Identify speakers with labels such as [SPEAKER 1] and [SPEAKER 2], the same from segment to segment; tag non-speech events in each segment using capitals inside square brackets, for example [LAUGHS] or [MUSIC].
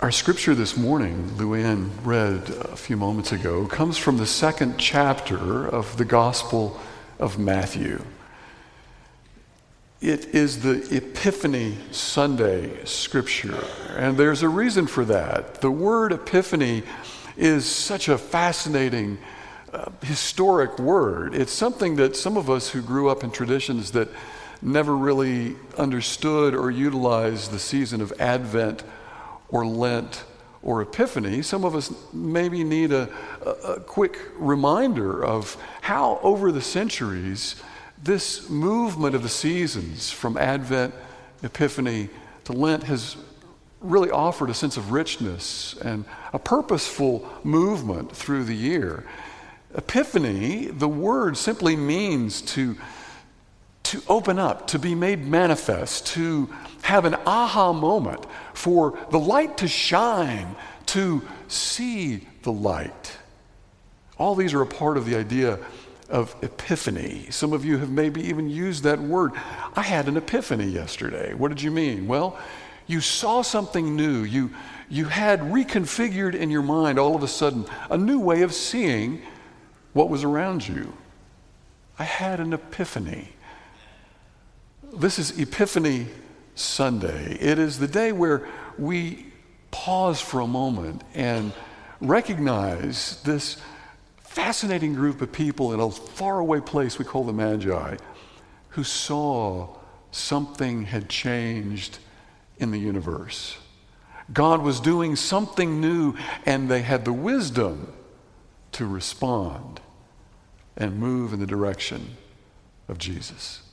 [SPEAKER 1] Our scripture this morning, Luann read a few moments ago, comes from the second chapter of the Gospel of Matthew. It is the Epiphany Sunday scripture, and there's a reason for that. The word epiphany is such a fascinating, uh, historic word. It's something that some of us who grew up in traditions that never really understood or utilized the season of Advent or Lent or Epiphany, some of us maybe need a, a, a, quick reminder of how, over the centuries, this movement of the seasons from Advent, Epiphany to Lent has really offered a sense of richness and a purposeful movement through the year. Epiphany, the word simply means to, to open up, to be made manifest, to have an aha moment, for the light to shine, to see the light. All these are a part of the idea of epiphany. Some of you have maybe even used that word. I had an epiphany yesterday. What did you mean? Well, you saw something new. You, you had reconfigured in your mind all of a sudden a new way of seeing what was around you. I had an epiphany. This is Epiphany Sunday. It is the day where we pause for a moment and recognize this fascinating group of people in a faraway place we call the Magi who saw something had changed in the universe. God was doing something new, and they had the wisdom to respond and move in the direction of Jesus.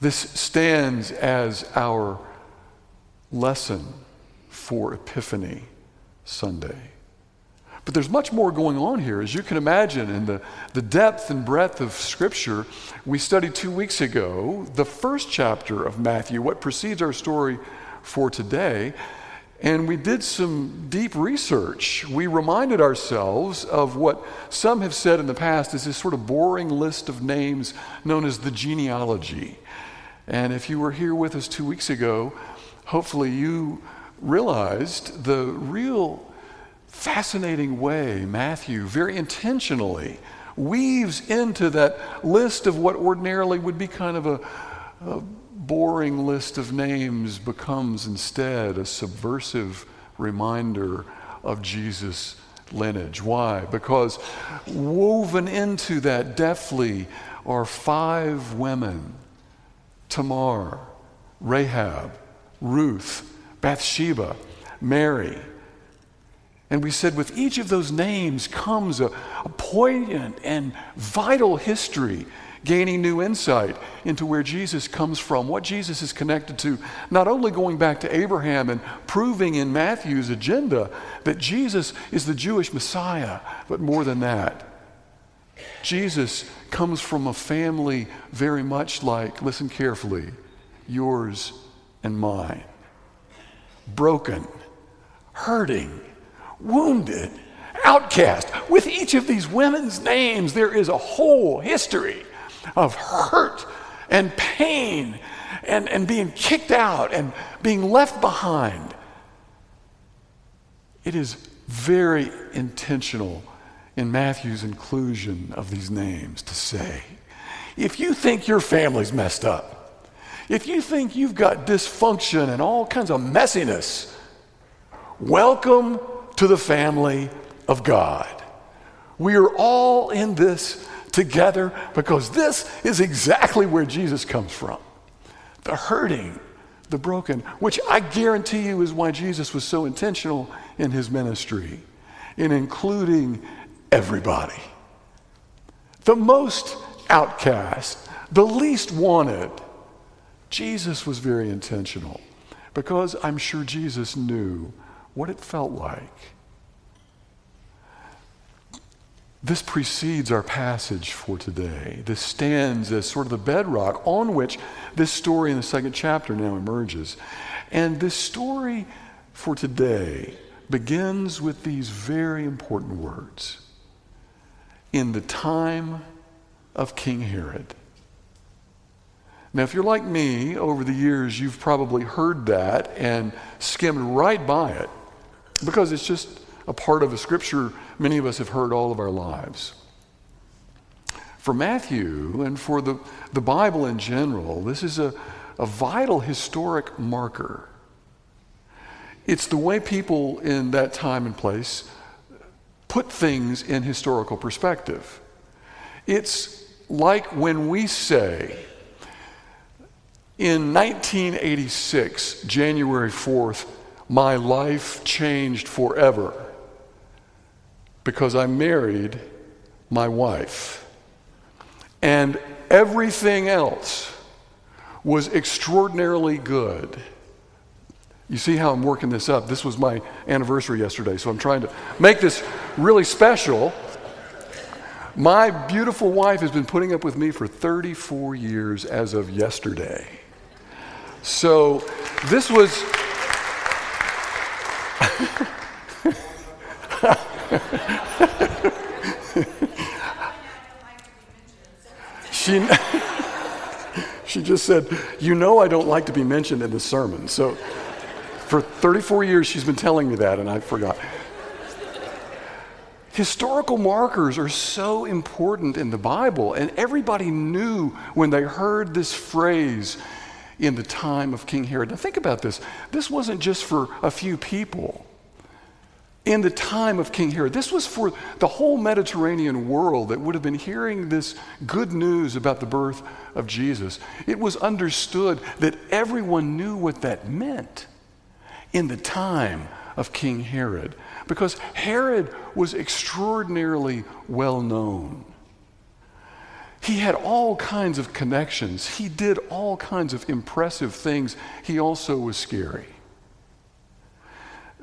[SPEAKER 1] This stands as our lesson for Epiphany Sunday. But there's much more going on here, as you can imagine, in the, the depth and breadth of Scripture. We studied two weeks ago the first chapter of Matthew, what precedes our story for today. And we did some deep research. We reminded ourselves of what some have said in the past is this sort of boring list of names known as the genealogy. And if you were here with us two weeks ago, hopefully you realized the real fascinating way Matthew very intentionally weaves into that list of what ordinarily would be kind of a, a boring list of names becomes instead a subversive reminder of Jesus' lineage. Why? Because woven into that deftly are five women Tamar, Rahab, Ruth, Bathsheba, Mary. And we said with each of those names comes a, a, poignant and vital history, gaining new insight into where Jesus comes from, what Jesus is connected to, not only going back to Abraham and proving in Matthew's agenda that Jesus is the Jewish Messiah, but more than that. Jesus comes from a family very much like, listen carefully, yours and mine. Broken, hurting, wounded, outcast. With each of these women's names, there is a whole history of hurt and pain and, and being kicked out and being left behind. It is very intentional in Matthew's inclusion of these names to say, if you think your family's messed up, if you think you've got dysfunction and all kinds of messiness, welcome to the family of God. We are all in this together because this is exactly where Jesus comes from. The hurting, the broken, which I guarantee you is why Jesus was so intentional in his ministry, in including everybody. The most outcast, the least wanted. Jesus was very intentional because I'm sure Jesus knew what it felt like. This precedes our passage for today. This stands as sort of the bedrock on which this story in the second chapter now emerges. And this story for today begins with these very important words in the time of King Herod. Now, if you're like me, over the years, you've probably heard that and skimmed right by it because it's just a part of a scripture many of us have heard all of our lives. For Matthew and for the, the Bible in general, this is a, a vital historic marker. It's the way people in that time and place put things in historical perspective. It's like when we say, in 1986, January 4th, my life changed forever because I married my wife. And everything else was extraordinarily good. You see how I'm working this up? This was my anniversary yesterday, so I'm trying to make this really special. My beautiful wife has been putting up with me for 34 years as of yesterday. So this was. [LAUGHS] she, [LAUGHS] she just said, You know, I don't like to be mentioned in the sermon. So for 34 years, she's been telling me that, and I forgot. Historical markers are so important in the Bible, and everybody knew when they heard this phrase in the time of King Herod. Now, think about this. This wasn't just for a few people in the time of King Herod. This was for the whole Mediterranean world that would have been hearing this good news about the birth of Jesus. It was understood that everyone knew what that meant in the time of King Herod because Herod was extraordinarily well known. He had all kinds of connections. He did all kinds of impressive things. He also was scary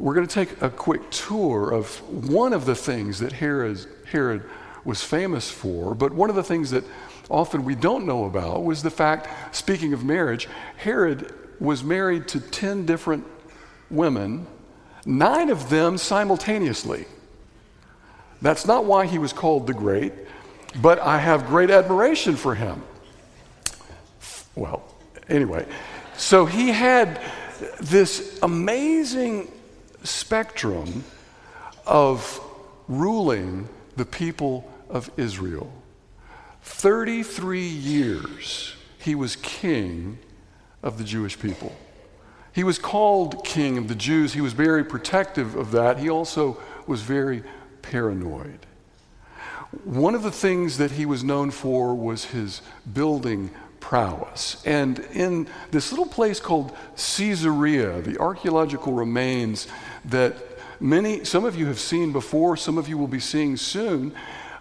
[SPEAKER 1] we're going to take a quick tour of one of the things that Herod, Herod was famous for, but one of the things that often we don't know about was the fact, speaking of marriage, Herod was married to 10 different women, nine of them simultaneously. That's not why he was called the Great, but I have great admiration for him. Well, anyway, so he had this amazing spectrum of ruling the people of Israel. 33 years he was king of the Jewish people. He was called king of the Jews. He was very protective of that. He also was very paranoid. One of the things that he was known for was his building prowess. And in this little place called Caesarea, the archaeological remains that many, some of you have seen before, some of you will be seeing soon.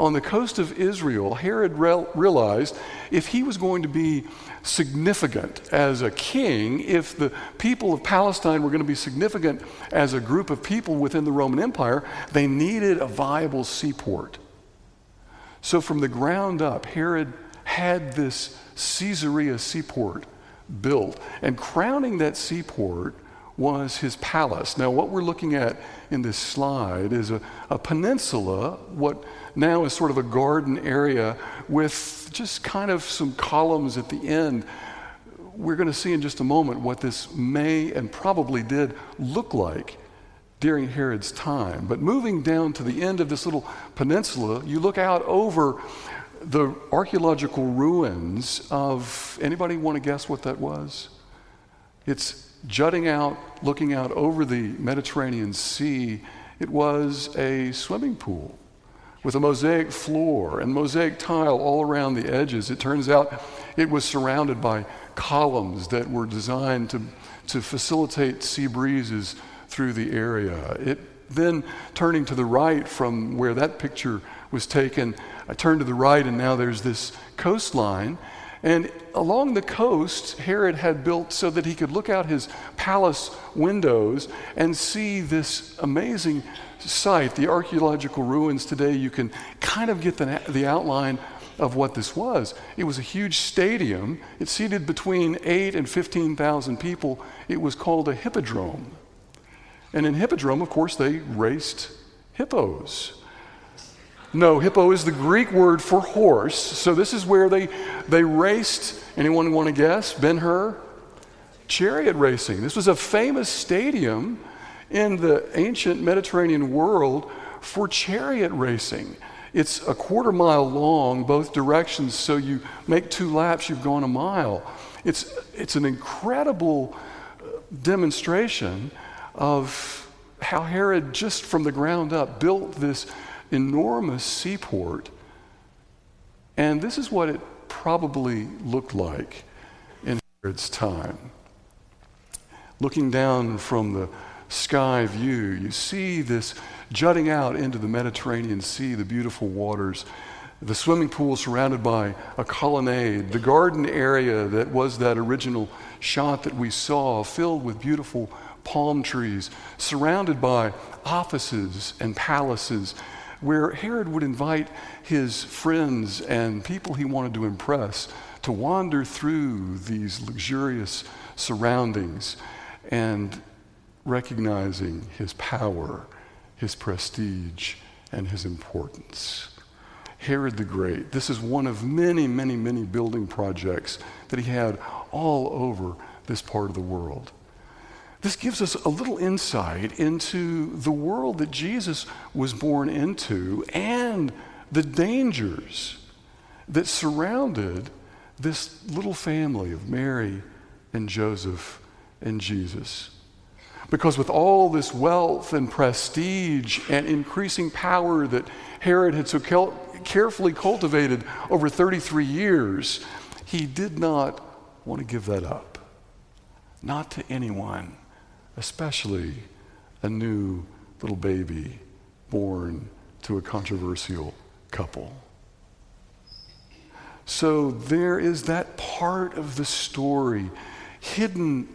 [SPEAKER 1] On the coast of Israel, Herod re- realized if he was going to be significant as a king, if the people of Palestine were going to be significant as a group of people within the Roman Empire, they needed a viable seaport. So, from the ground up, Herod had this Caesarea seaport built, and crowning that seaport was his palace. Now, what we're looking at in this slide is a, a, peninsula, what now is sort of a garden area with just kind of some columns at the end. We're going to see in just a moment what this may and probably did look like during Herod's time. But moving down to the end of this little peninsula, you look out over the archaeological ruins of anybody want to guess what that was? It's jutting out, looking out over the Mediterranean Sea, it was a swimming pool with a mosaic floor and mosaic tile all around the edges. It turns out it was surrounded by columns that were designed to, to facilitate sea breezes through the area. It then turning to the right from where that picture was taken, I turned to the right and now there's this coastline and along the coast, Herod had built so that he could look out his palace windows and see this amazing site, the archaeological ruins today. You can kind of get the, the outline of what this was. It was a huge stadium. It seated between 8 and 15,000 people. It was called a hippodrome. And in hippodrome, of course, they raced hippos. No, hippo is the Greek word for horse. So this is where they, they raced. Anyone want to guess? Ben Hur? Chariot racing. This was a famous stadium in the ancient Mediterranean world for chariot racing. It's a quarter mile long, both directions, so you make two laps, you've gone a mile. It's, it's an incredible uh, demonstration of how Herod, just from the ground up, built this enormous seaport. And this is what it probably looked like in Herod's time. Looking down from the sky view, you see this jutting out into the Mediterranean Sea, the beautiful waters, the swimming pool surrounded by a colonnade, the garden area that was that original shot that we saw, filled with beautiful palm trees, surrounded by offices and palaces, where Herod would invite his friends and people he wanted to impress to wander through these luxurious surroundings and recognizing his power his prestige, and his importance. Herod the Great, this is one of many, many, many building projects that he had all over this part of the world. This gives us a little insight into the world that Jesus was born into and the dangers that surrounded this little family of Mary and Joseph and Jesus. Because with all this wealth and prestige and increasing power that Herod had so carefully cultivated over 33 years, he did not want to give that up. Not to anyone, especially a new little baby born to a controversial couple. So there is that part of the story hidden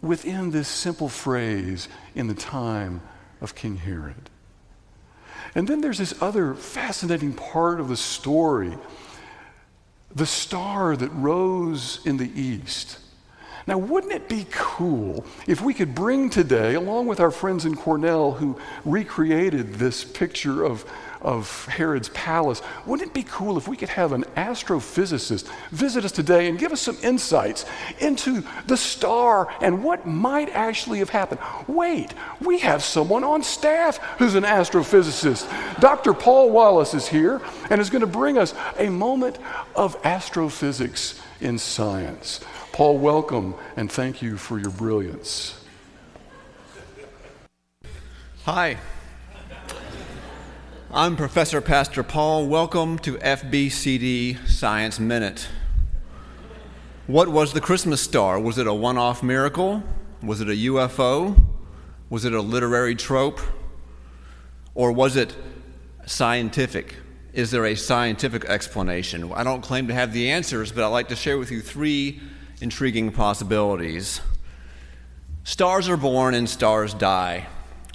[SPEAKER 1] within this simple phrase in the time of King Herod. And then there's this other fascinating part of the story the star that rose in the east. Now, wouldn't it be cool if we could bring today, along with our friends in Cornell who recreated this picture of of Herod's palace. Wouldn't it be cool if we could have an astrophysicist visit us today and give us some insights into the star and what might actually have happened? Wait, we have someone on staff who's an astrophysicist. Dr. Paul Wallace is here and is going to bring us a moment of astrophysics in science. Paul, welcome and thank you for your brilliance.
[SPEAKER 2] Hi. I'm Professor Pastor Paul. Welcome to FBCD Science Minute. What was the Christmas star? Was it a one off miracle? Was it a UFO? Was it a literary trope? Or was it scientific? Is there a scientific explanation? I don't claim to have the answers, but I'd like to share with you three intriguing possibilities. Stars are born and stars die.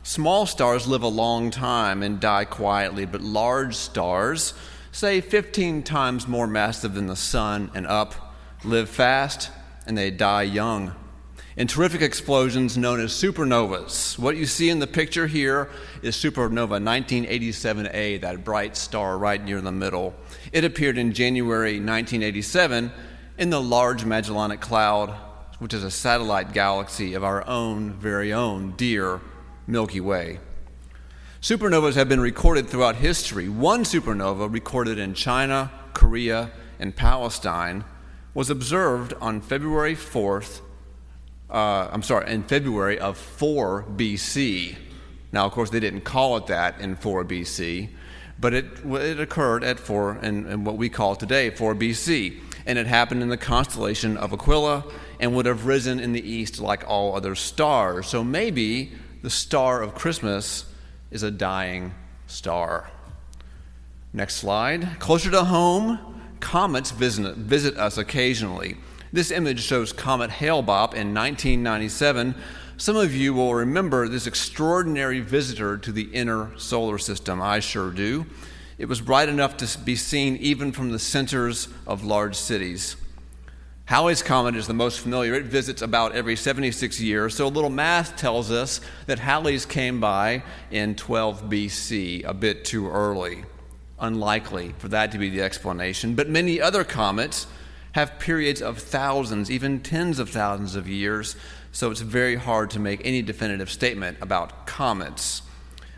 [SPEAKER 2] Small stars live a long time and die quietly, but large stars, say 15 times more massive than the sun and up, live fast and they die young. In terrific explosions known as supernovas. What you see in the picture here is supernova 1987A, that bright star right near the middle. It appeared in January 1987 in the Large Magellanic Cloud, which is a satellite galaxy of our own very own dear Milky Way. Supernovas have been recorded throughout history. One supernova, recorded in China, Korea, and Palestine, was observed on February 4th, uh, I'm sorry, in February of 4 BC. Now, of course, they didn't call it that in 4 BC, but it, it occurred at 4, in, in what we call today 4 BC. And it happened in the constellation of Aquila and would have risen in the east like all other stars. So maybe the star of Christmas is a dying star. Next slide. Closer to home, comets visit, visit us occasionally. This image shows Comet Hale-Bopp in 1997. Some of you will remember this extraordinary visitor to the inner solar system. I sure do. It was bright enough to be seen even from the centers of large cities. Halley's Comet is the most familiar. It visits about every 76 years. So a little math tells us that Halley's came by in 12 BC, a bit too early. unlikely for that to be the explanation. But many other comets have periods of thousands, even tens of thousands of years, so it's very hard to make any definitive statement about comets.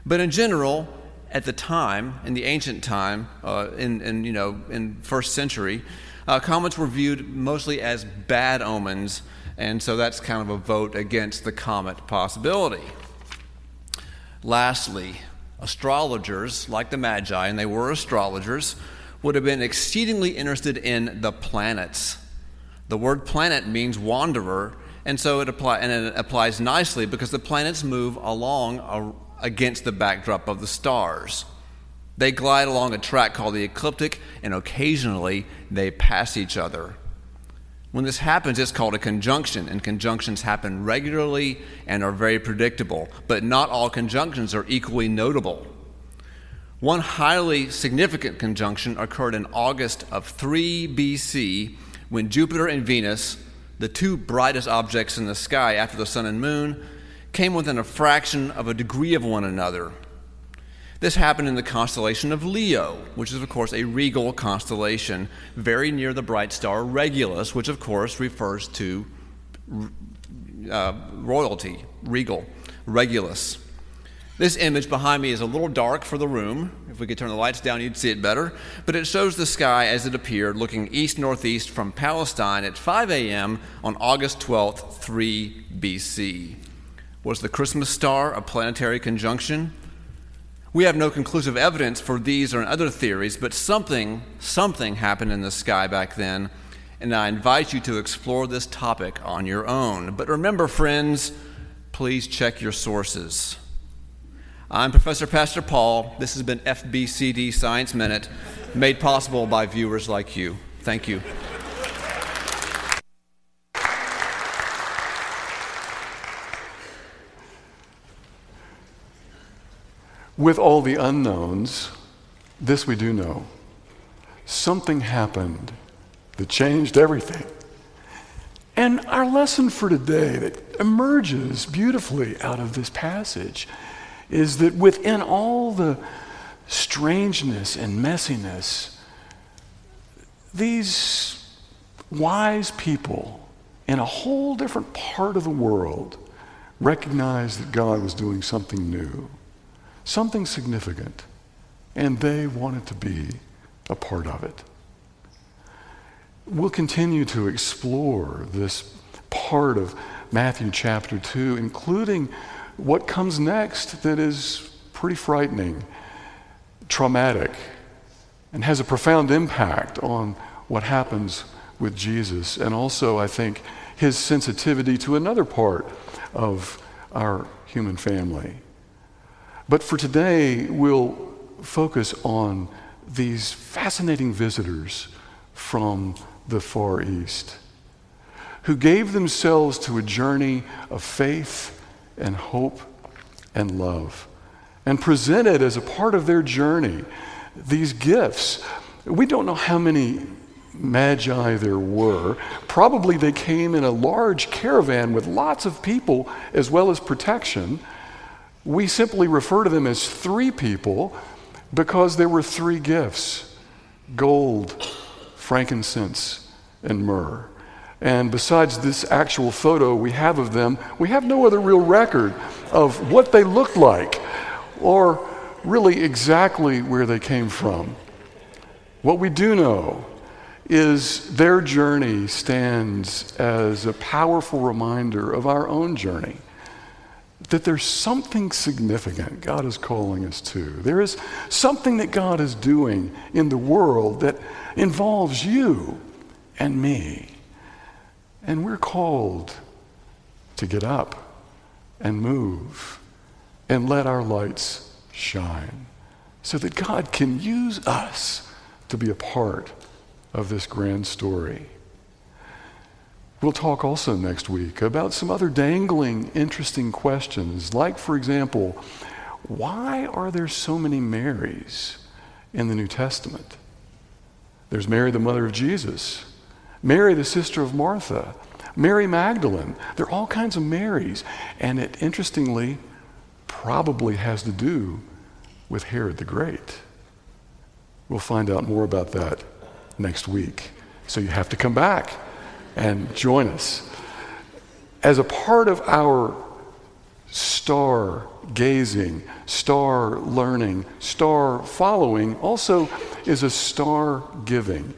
[SPEAKER 2] But in general, at the time, in the ancient time, uh, in, in, you know, in first century, uh, comets were viewed mostly as bad omens, and so that's kind of a vote against the comet possibility. Lastly, astrologers, like the Magi, and they were astrologers, would have been exceedingly interested in the planets. The word planet means wanderer, and so it, apply, and it applies nicely because the planets move along a, against the backdrop of the stars. They glide along a track called the ecliptic, and occasionally they pass each other. When this happens, it's called a conjunction, and conjunctions happen regularly and are very predictable, but not all conjunctions are equally notable. One highly significant conjunction occurred in August of 3 BC when Jupiter and Venus, the two brightest objects in the sky after the sun and moon, came within a fraction of a degree of one another. This happened in the constellation of Leo, which is, of course, a regal constellation very near the bright star Regulus, which, of course, refers to uh, royalty, regal, Regulus. This image behind me is a little dark for the room. If we could turn the lights down, you'd see it better. But it shows the sky as it appeared looking east northeast from Palestine at 5 a.m. on August 12th, 3 BC. Was the Christmas star a planetary conjunction? We have no conclusive evidence for these or other theories, but something, something happened in the sky back then, and I invite you to explore this topic on your own. But remember, friends, please check your sources. I'm Professor Pastor Paul. This has been FBCD Science Minute, made possible by viewers like you. Thank you.
[SPEAKER 1] With all the unknowns, this we do know. Something happened that changed everything. And our lesson for today that emerges beautifully out of this passage is that within all the strangeness and messiness, these wise people in a whole different part of the world recognized that God was doing something new something significant, and they wanted to be a part of it. We'll continue to explore this part of Matthew chapter 2, including what comes next that is pretty frightening, traumatic, and has a profound impact on what happens with Jesus, and also, I think, his sensitivity to another part of our human family. But for today, we'll focus on these fascinating visitors from the Far East who gave themselves to a journey of faith and hope and love and presented as a part of their journey these gifts. We don't know how many magi there were. Probably they came in a large caravan with lots of people as well as protection. We simply refer to them as three people because there were three gifts gold, frankincense, and myrrh. And besides this actual photo we have of them, we have no other real record of what they looked like or really exactly where they came from. What we do know is their journey stands as a powerful reminder of our own journey that there's something significant God is calling us to. There is something that God is doing in the world that involves you and me. And we're called to get up and move and let our lights shine so that God can use us to be a part of this grand story. We'll talk also next week about some other dangling, interesting questions, like, for example, why are there so many Marys in the New Testament? There's Mary, the mother of Jesus, Mary, the sister of Martha, Mary Magdalene. There are all kinds of Marys, and it interestingly probably has to do with Herod the Great. We'll find out more about that next week. So you have to come back and join us. As a part of our star gazing, star learning, star following also is a star giving.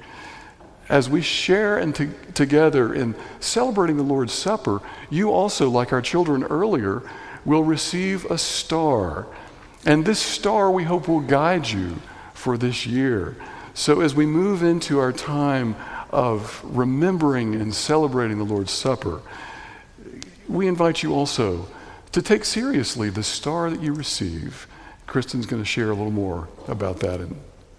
[SPEAKER 1] As we share and to, together in celebrating the Lord's Supper, you also, like our children earlier, will receive a star. And this star, we hope, will guide you for this year. So as we move into our time of remembering and celebrating the Lord's Supper, we invite you also to take seriously the star that you receive. Kristen's going to share a little more about that in